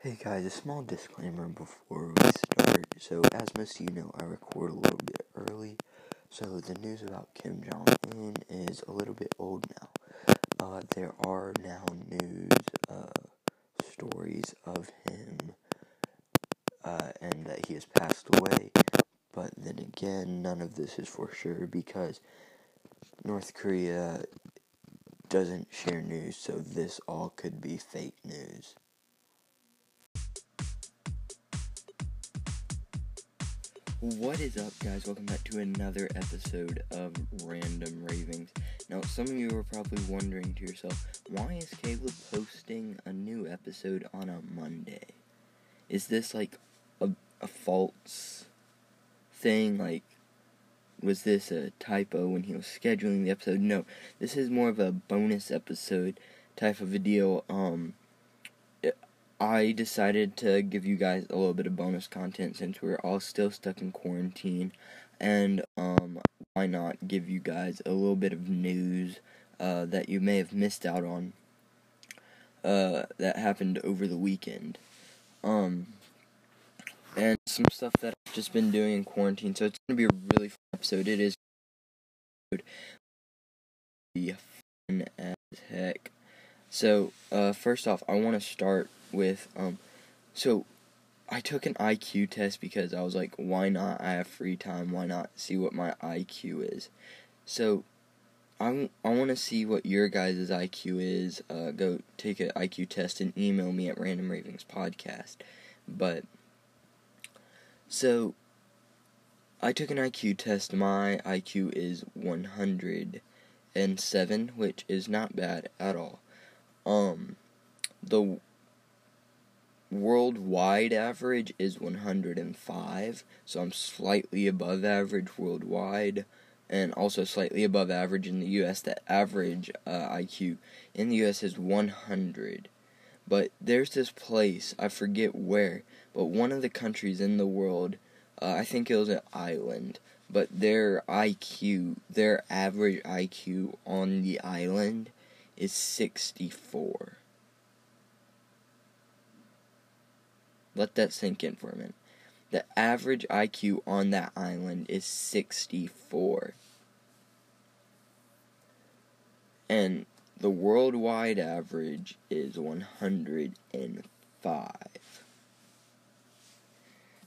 Hey guys, a small disclaimer before we start. So, as most of you know, I record a little bit early. So, the news about Kim Jong un is a little bit old now. Uh, there are now news uh, stories of him uh, and that he has passed away. But then again, none of this is for sure because North Korea doesn't share news, so this all could be fake news. What is up, guys? Welcome back to another episode of Random Ravings. Now, some of you are probably wondering to yourself, why is Caleb posting a new episode on a Monday? Is this like a, a false thing? Like, was this a typo when he was scheduling the episode? No, this is more of a bonus episode type of a deal. Um, I decided to give you guys a little bit of bonus content since we're all still stuck in quarantine, and um, why not give you guys a little bit of news uh, that you may have missed out on uh, that happened over the weekend, um, and some stuff that I've just been doing in quarantine. So it's gonna be a really fun episode. It is fun as heck. So uh, first off, I want to start with um so I took an IQ test because I was like, why not? I have free time. Why not see what my IQ is? So, I, I want to see what your guys' IQ is. Uh, go take an IQ test and email me at Random Ravings Podcast. But, so, I took an IQ test. My IQ is 107, which is not bad at all. Um, the worldwide average is 105, so I'm slightly above average worldwide, and also slightly above average in the U.S. The average uh, IQ in the U.S. is 100. But there's this place, I forget where, but one of the countries in the world, uh, I think it was an island, but their IQ, their average IQ on the island is 64. Let that sink in for a minute. The average IQ on that island is 64. And the worldwide average is 105.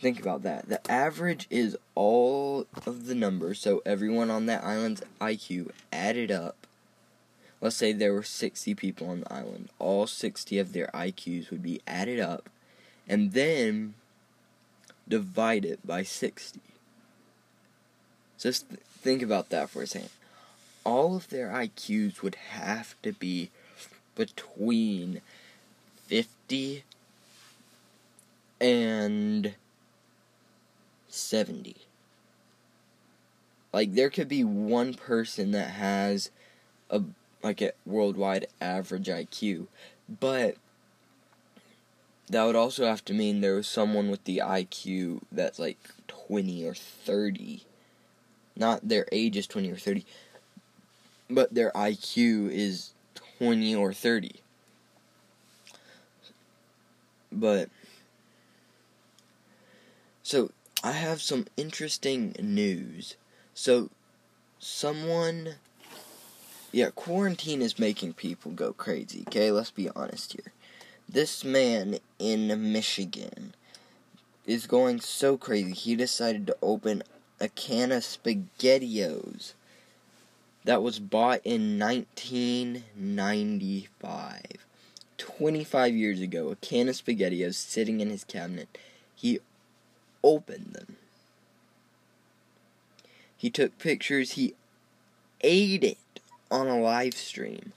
Think about that. The average is all of the numbers, so everyone on that island's IQ added up. Let's say there were 60 people on the island. All 60 of their IQs would be added up and then divide it by 60. Just th- think about that for a second. All of their IQs would have to be between 50 and 70. Like there could be one person that has a like a worldwide average IQ, but that would also have to mean there was someone with the IQ that's like 20 or 30. Not their age is 20 or 30, but their IQ is 20 or 30. But, so, I have some interesting news. So, someone. Yeah, quarantine is making people go crazy, okay? Let's be honest here. This man in Michigan is going so crazy. He decided to open a can of SpaghettiOs that was bought in 1995. 25 years ago, a can of SpaghettiOs sitting in his cabinet. He opened them. He took pictures. He ate it on a live stream.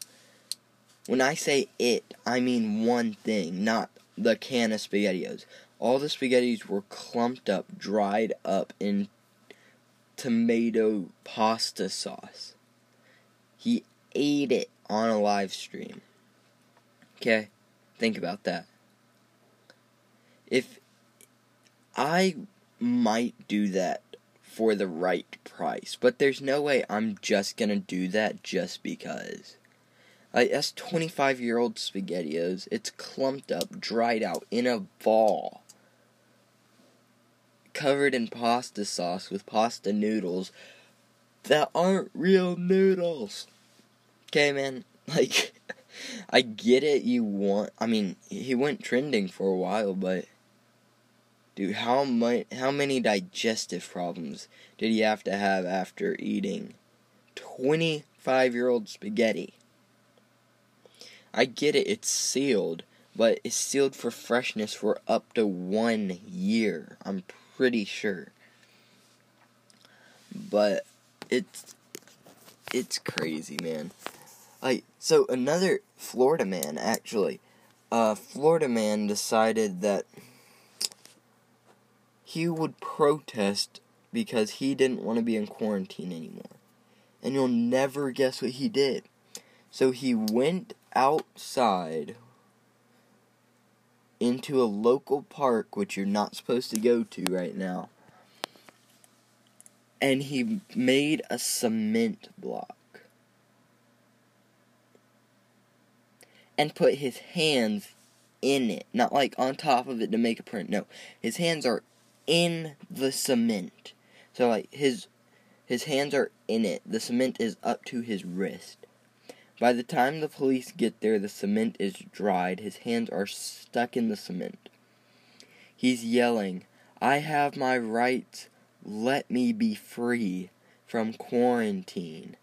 When I say it, I mean one thing, not the can of SpaghettiOs. All the spaghettios were clumped up, dried up in tomato pasta sauce. He ate it on a live stream. Okay? Think about that. If I might do that for the right price, but there's no way I'm just gonna do that just because. Like, that's 25 year old SpaghettiOs. It's clumped up, dried out, in a ball. Covered in pasta sauce with pasta noodles that aren't real noodles. Okay, man? Like, I get it, you want. I mean, he went trending for a while, but. Dude, how much, how many digestive problems did he have to have after eating 25 year old spaghetti? I get it, it's sealed, but it's sealed for freshness for up to one year. I'm pretty sure. But it's it's crazy, man. Like so another Florida man actually. A Florida man decided that he would protest because he didn't want to be in quarantine anymore. And you'll never guess what he did. So he went outside into a local park, which you're not supposed to go to right now. And he made a cement block. And put his hands in it. Not like on top of it to make a print. No. His hands are in the cement. So like his his hands are in it. The cement is up to his wrist. By the time the police get there, the cement is dried. His hands are stuck in the cement. He's yelling, I have my rights. Let me be free from quarantine.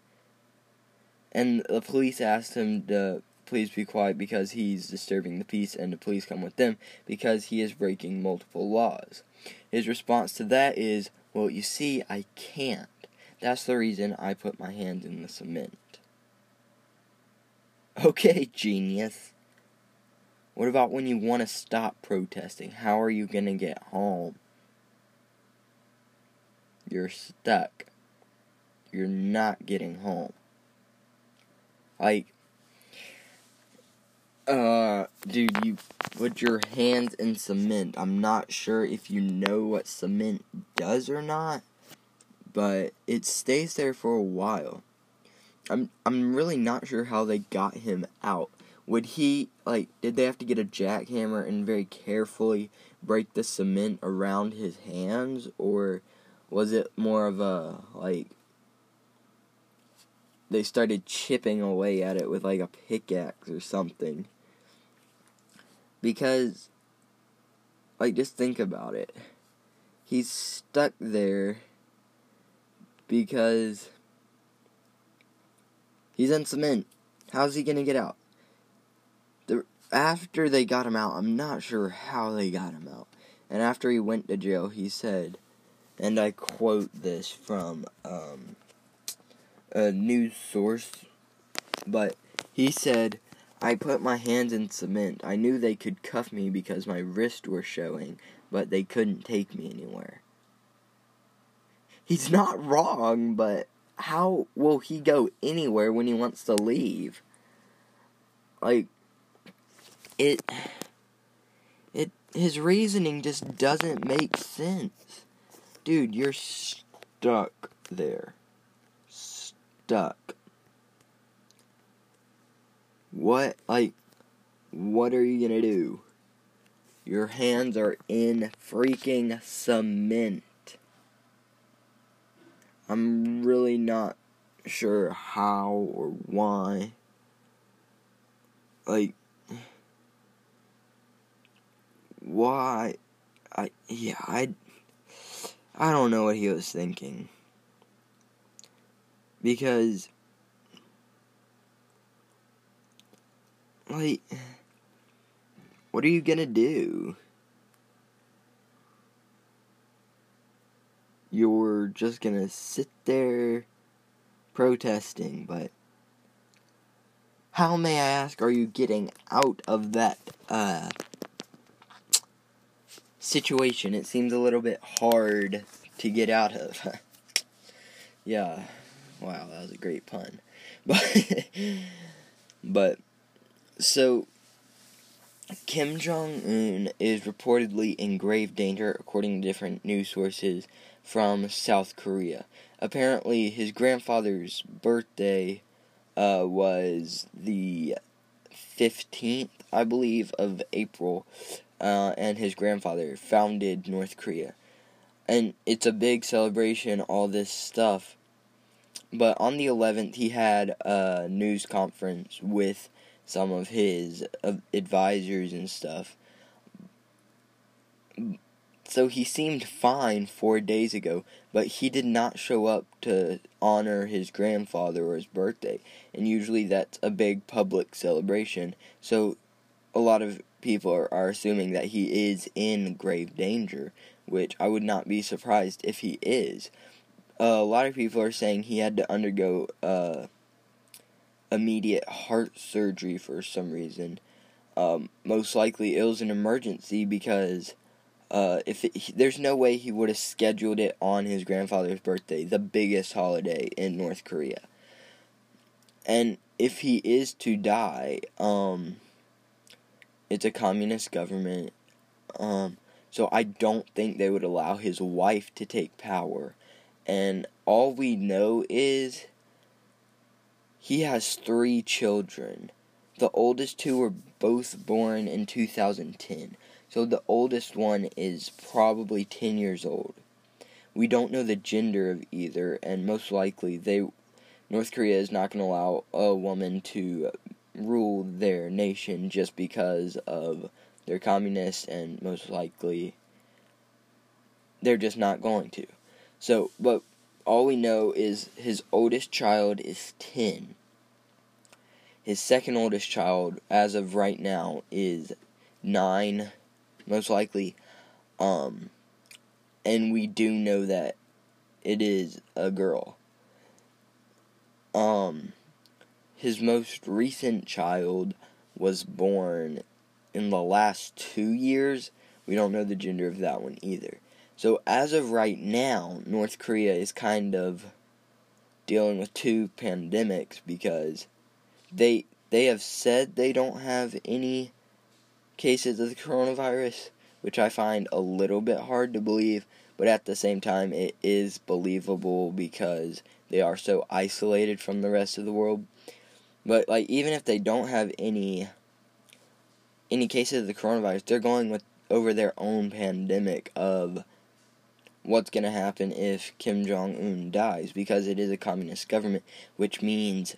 And the police asked him to please be quiet because he's disturbing the peace and to please come with them because he is breaking multiple laws. His response to that is, Well, you see, I can't. That's the reason I put my hands in the cement. Okay, genius. What about when you want to stop protesting? How are you going to get home? You're stuck. You're not getting home. Like, uh, dude, you put your hands in cement. I'm not sure if you know what cement does or not, but it stays there for a while. I'm I'm really not sure how they got him out. Would he like did they have to get a jackhammer and very carefully break the cement around his hands or was it more of a like they started chipping away at it with like a pickaxe or something? Because, like, just think about it. He's stuck there because he's in cement. How's he gonna get out? The, after they got him out, I'm not sure how they got him out. And after he went to jail, he said, and I quote this from um, a news source, but he said, I put my hands in cement. I knew they could cuff me because my wrists were showing, but they couldn't take me anywhere. He's not wrong, but how will he go anywhere when he wants to leave? Like it it his reasoning just doesn't make sense. Dude, you're stuck there. Stuck. What, like, what are you gonna do? Your hands are in freaking cement. I'm really not sure how or why. Like, why? I, yeah, I, I don't know what he was thinking. Because Like, what are you gonna do? You're just gonna sit there protesting, but how, may I ask, are you getting out of that, uh, situation? It seems a little bit hard to get out of. yeah. Wow, that was a great pun. But, but so, Kim Jong un is reportedly in grave danger, according to different news sources from South Korea. Apparently, his grandfather's birthday uh, was the 15th, I believe, of April, uh, and his grandfather founded North Korea. And it's a big celebration, all this stuff. But on the 11th, he had a news conference with some of his uh, advisors and stuff. So he seemed fine four days ago, but he did not show up to honor his grandfather or his birthday. And usually that's a big public celebration. So a lot of people are, are assuming that he is in grave danger, which I would not be surprised if he is. Uh, a lot of people are saying he had to undergo uh, immediate heart surgery for some reason. Um, most likely it was an emergency because uh, if it, he, there's no way he would have scheduled it on his grandfather's birthday, the biggest holiday in North Korea. And if he is to die, um, it's a communist government. Um, so I don't think they would allow his wife to take power. And all we know is he has three children. The oldest two were both born in 2010. So the oldest one is probably 10 years old. We don't know the gender of either, and most likely they North Korea is not going to allow a woman to rule their nation just because of they're communists and most likely they're just not going to. So, but all we know is his oldest child is 10. His second oldest child, as of right now, is 9, most likely. Um, and we do know that it is a girl. Um, his most recent child was born in the last two years. We don't know the gender of that one either. So, as of right now, North Korea is kind of dealing with two pandemics because they they have said they don't have any cases of the coronavirus, which I find a little bit hard to believe, but at the same time it is believable because they are so isolated from the rest of the world. But like even if they don't have any any cases of the coronavirus, they're going with over their own pandemic of what's going to happen if Kim Jong Un dies because it is a communist government, which means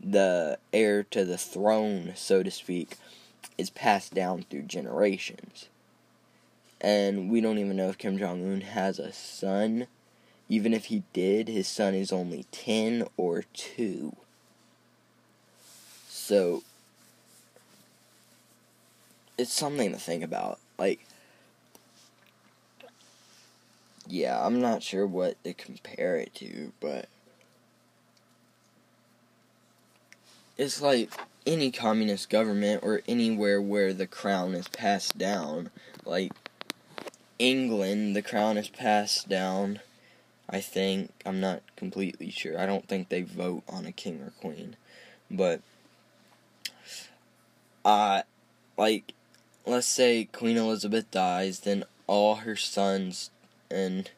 the heir to the throne, so to speak, is passed down through generations. And we don't even know if Kim Jong Un has a son. Even if he did, his son is only 10 or 2. So it's something to think about. Like yeah, I'm not sure what to compare it to, but it's like any communist government or anywhere where the crown is passed down. Like England, the crown is passed down. I think I'm not completely sure. I don't think they vote on a king or queen, but uh, like, let's say Queen Elizabeth dies, then all her sons and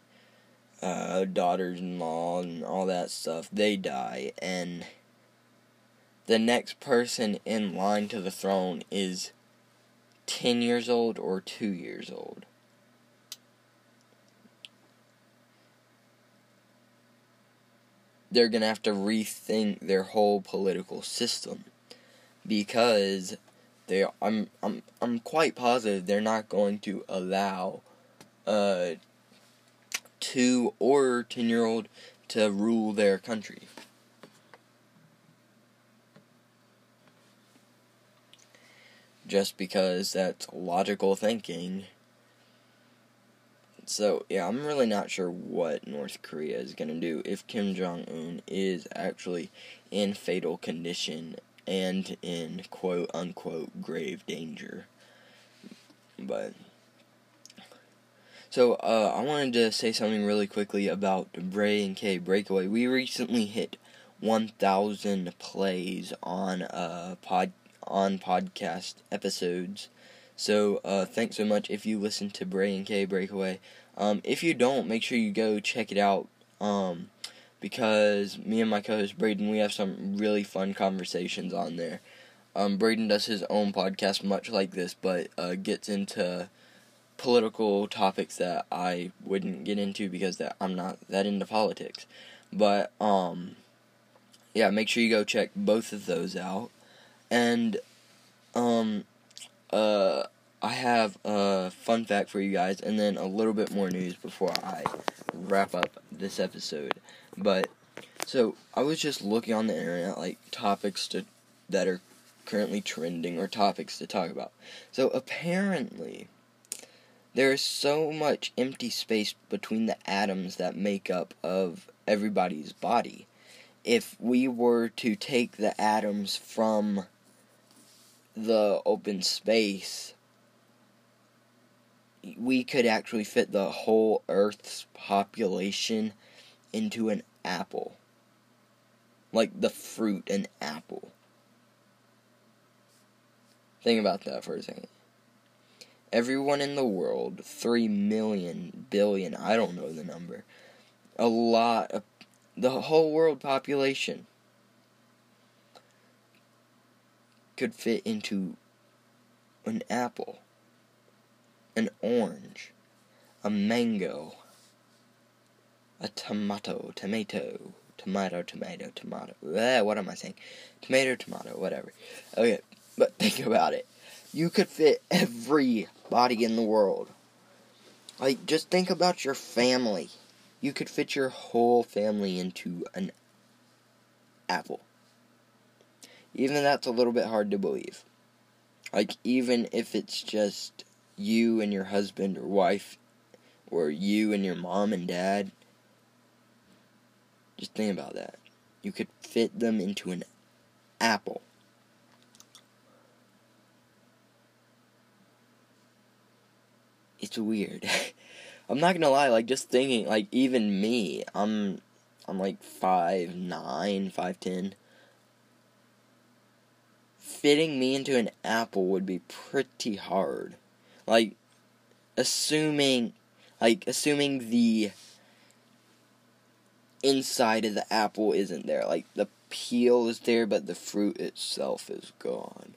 uh, daughters-in-law and all that stuff, they die, and the next person in line to the throne is 10 years old or 2 years old. They're going to have to rethink their whole political system because they I'm I'm I'm quite positive they're not going to allow a two or ten year old to rule their country. Just because that's logical thinking. So, yeah, I'm really not sure what North Korea is going to do if Kim Jong un is actually in fatal condition and in quote unquote grave danger. But so uh, I wanted to say something really quickly about Bray and K Breakaway. We recently hit 1,000 plays on a pod on podcast episodes. So uh, thanks so much if you listen to Bray and K Breakaway. Um, if you don't, make sure you go check it out. Um, because me and my co-host Braden we have some really fun conversations on there. Um, Braden does his own podcast much like this, but uh, gets into political topics that I wouldn't get into because that I'm not that into politics. But um, yeah, make sure you go check both of those out. And um, uh, I have a fun fact for you guys, and then a little bit more news before I wrap up this episode. But so I was just looking on the internet, like topics to that are currently trending or topics to talk about. So apparently, there is so much empty space between the atoms that make up of everybody's body. If we were to take the atoms from the open space, we could actually fit the whole Earth's population into an apple. Like the fruit an apple. Think about that for a second. Everyone in the world, 3 million, billion, I don't know the number. A lot of the whole world population could fit into an apple, an orange, a mango, a tomato, tomato, tomato, tomato, tomato. Eh, what am I saying? Tomato, tomato, whatever. Okay, but think about it. You could fit every body in the world. Like, just think about your family. You could fit your whole family into an apple. Even that's a little bit hard to believe. Like, even if it's just you and your husband or wife, or you and your mom and dad, just think about that. You could fit them into an apple. It's weird. I'm not gonna lie, like just thinking, like even me, I'm, I'm like five nine, five ten. Fitting me into an apple would be pretty hard. Like, assuming, like assuming the inside of the apple isn't there. Like the peel is there, but the fruit itself is gone.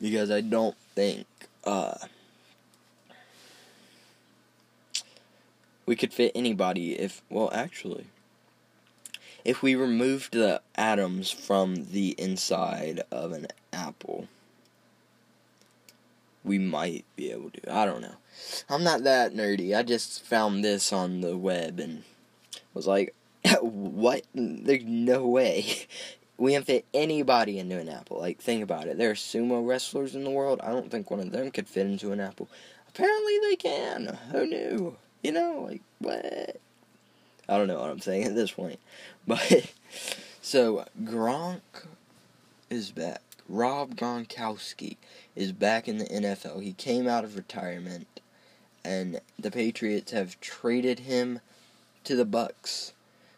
Because I don't think uh, we could fit anybody if, well, actually, if we removed the atoms from the inside of an apple, we might be able to. I don't know. I'm not that nerdy. I just found this on the web and was like, what? There's no way. We can fit anybody into an apple. Like, think about it. There are sumo wrestlers in the world. I don't think one of them could fit into an apple. Apparently they can. Who knew? You know, like, what? I don't know what I'm saying at this point. But, so, Gronk is back. Rob Gronkowski is back in the NFL. He came out of retirement, and the Patriots have traded him to the Bucs.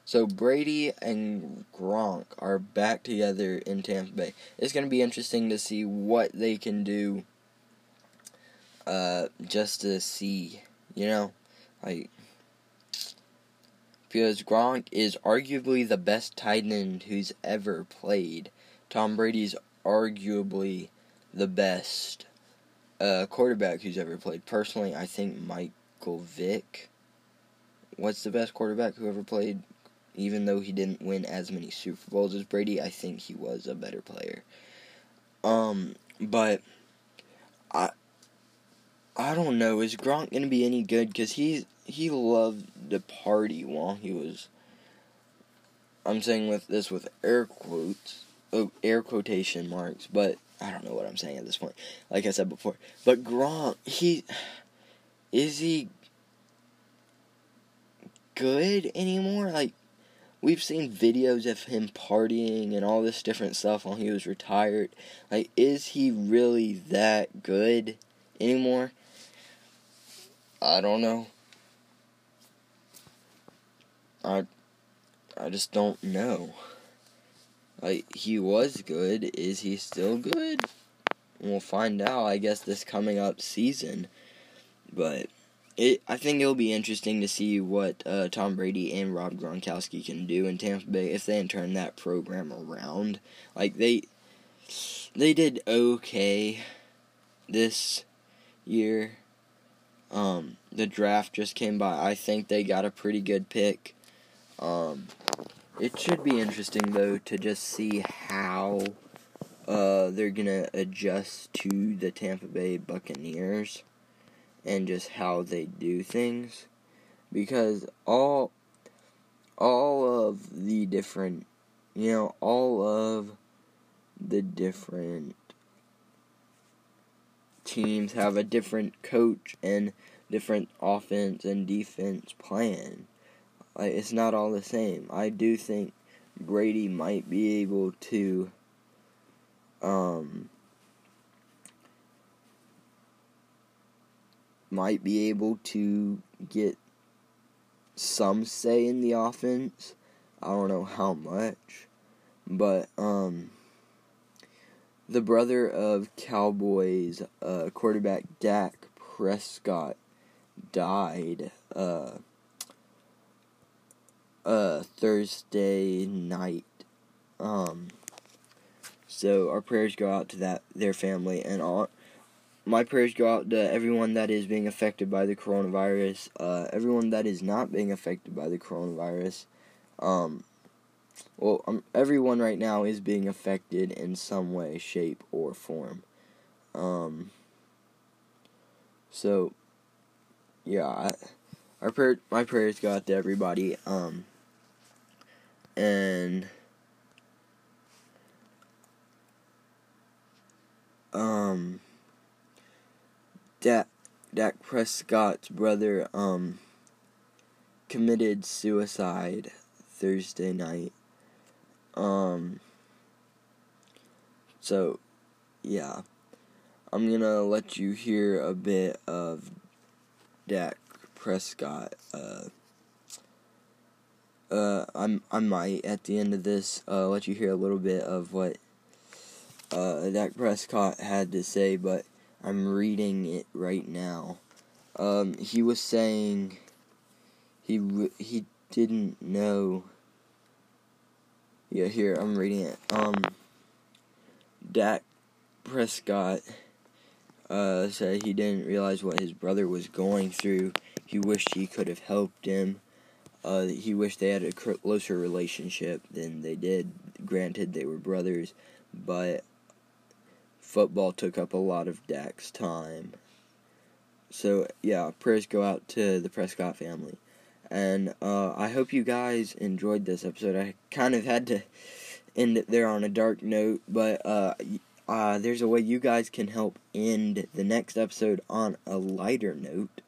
So Brady and Gronk are back together in Tampa Bay. It's going to be interesting to see what they can do. Uh, just to see, you know, like because Gronk is arguably the best tight end who's ever played. Tom Brady's arguably the best uh, quarterback who's ever played. Personally, I think Michael Vick. What's the best quarterback who ever played? Even though he didn't win as many Super Bowls as Brady, I think he was a better player. Um, but I I don't know. Is Gronk gonna be any good? Because he he loved to party while he was. I'm saying with this with air quotes, oh, air quotation marks, but I don't know what I'm saying at this point. Like I said before, but Gronk, he is he good anymore? Like we've seen videos of him partying and all this different stuff while he was retired. Like, is he really that good anymore? I don't know. I I just don't know. Like he was good. Is he still good? We'll find out, I guess, this coming up season. But it, I think it'll be interesting to see what uh, Tom Brady and Rob Gronkowski can do in Tampa Bay if they can turn that program around. Like they, they did okay this year. Um, the draft just came by. I think they got a pretty good pick. Um, it should be interesting though to just see how uh, they're gonna adjust to the Tampa Bay Buccaneers and just how they do things. Because all all of the different you know all of the different teams have a different coach and different offense and defense plan like it's not all the same i do think brady might be able to um might be able to get some say in the offense. I don't know how much, but um, the brother of Cowboys uh, quarterback Dak Prescott died uh, uh, Thursday night. Um, so our prayers go out to that their family and all my prayers go out to everyone that is being affected by the coronavirus, uh, everyone that is not being affected by the coronavirus. Um, well, um, everyone right now is being affected in some way, shape, or form. Um, so, yeah, I, our prayer, my prayers go out to everybody. Um, and um Dak Dak Prescott's brother um committed suicide Thursday night. Um so yeah. I'm gonna let you hear a bit of Dak Prescott. Uh, uh, I'm I might at the end of this uh, let you hear a little bit of what uh, Dak Prescott had to say, but I'm reading it right now. Um, he was saying he he didn't know. Yeah, here I'm reading it. Um, Dak Prescott uh, said he didn't realize what his brother was going through. He wished he could have helped him. Uh, he wished they had a closer relationship than they did. Granted, they were brothers, but football took up a lot of Dak's time. So, yeah, prayers go out to the Prescott family. And uh, I hope you guys enjoyed this episode. I kind of had to end it there on a dark note, but uh, uh, there's a way you guys can help end the next episode on a lighter note.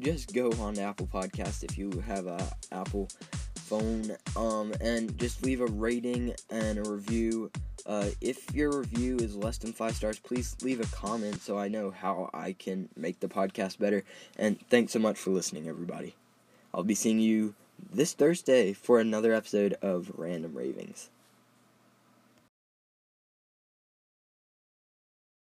Just go on Apple Podcast if you have a Apple phone um, and just leave a rating and a review. Uh, if your review is less than five stars, please leave a comment so I know how I can make the podcast better. And thanks so much for listening, everybody. I'll be seeing you this Thursday for another episode of Random Ravings.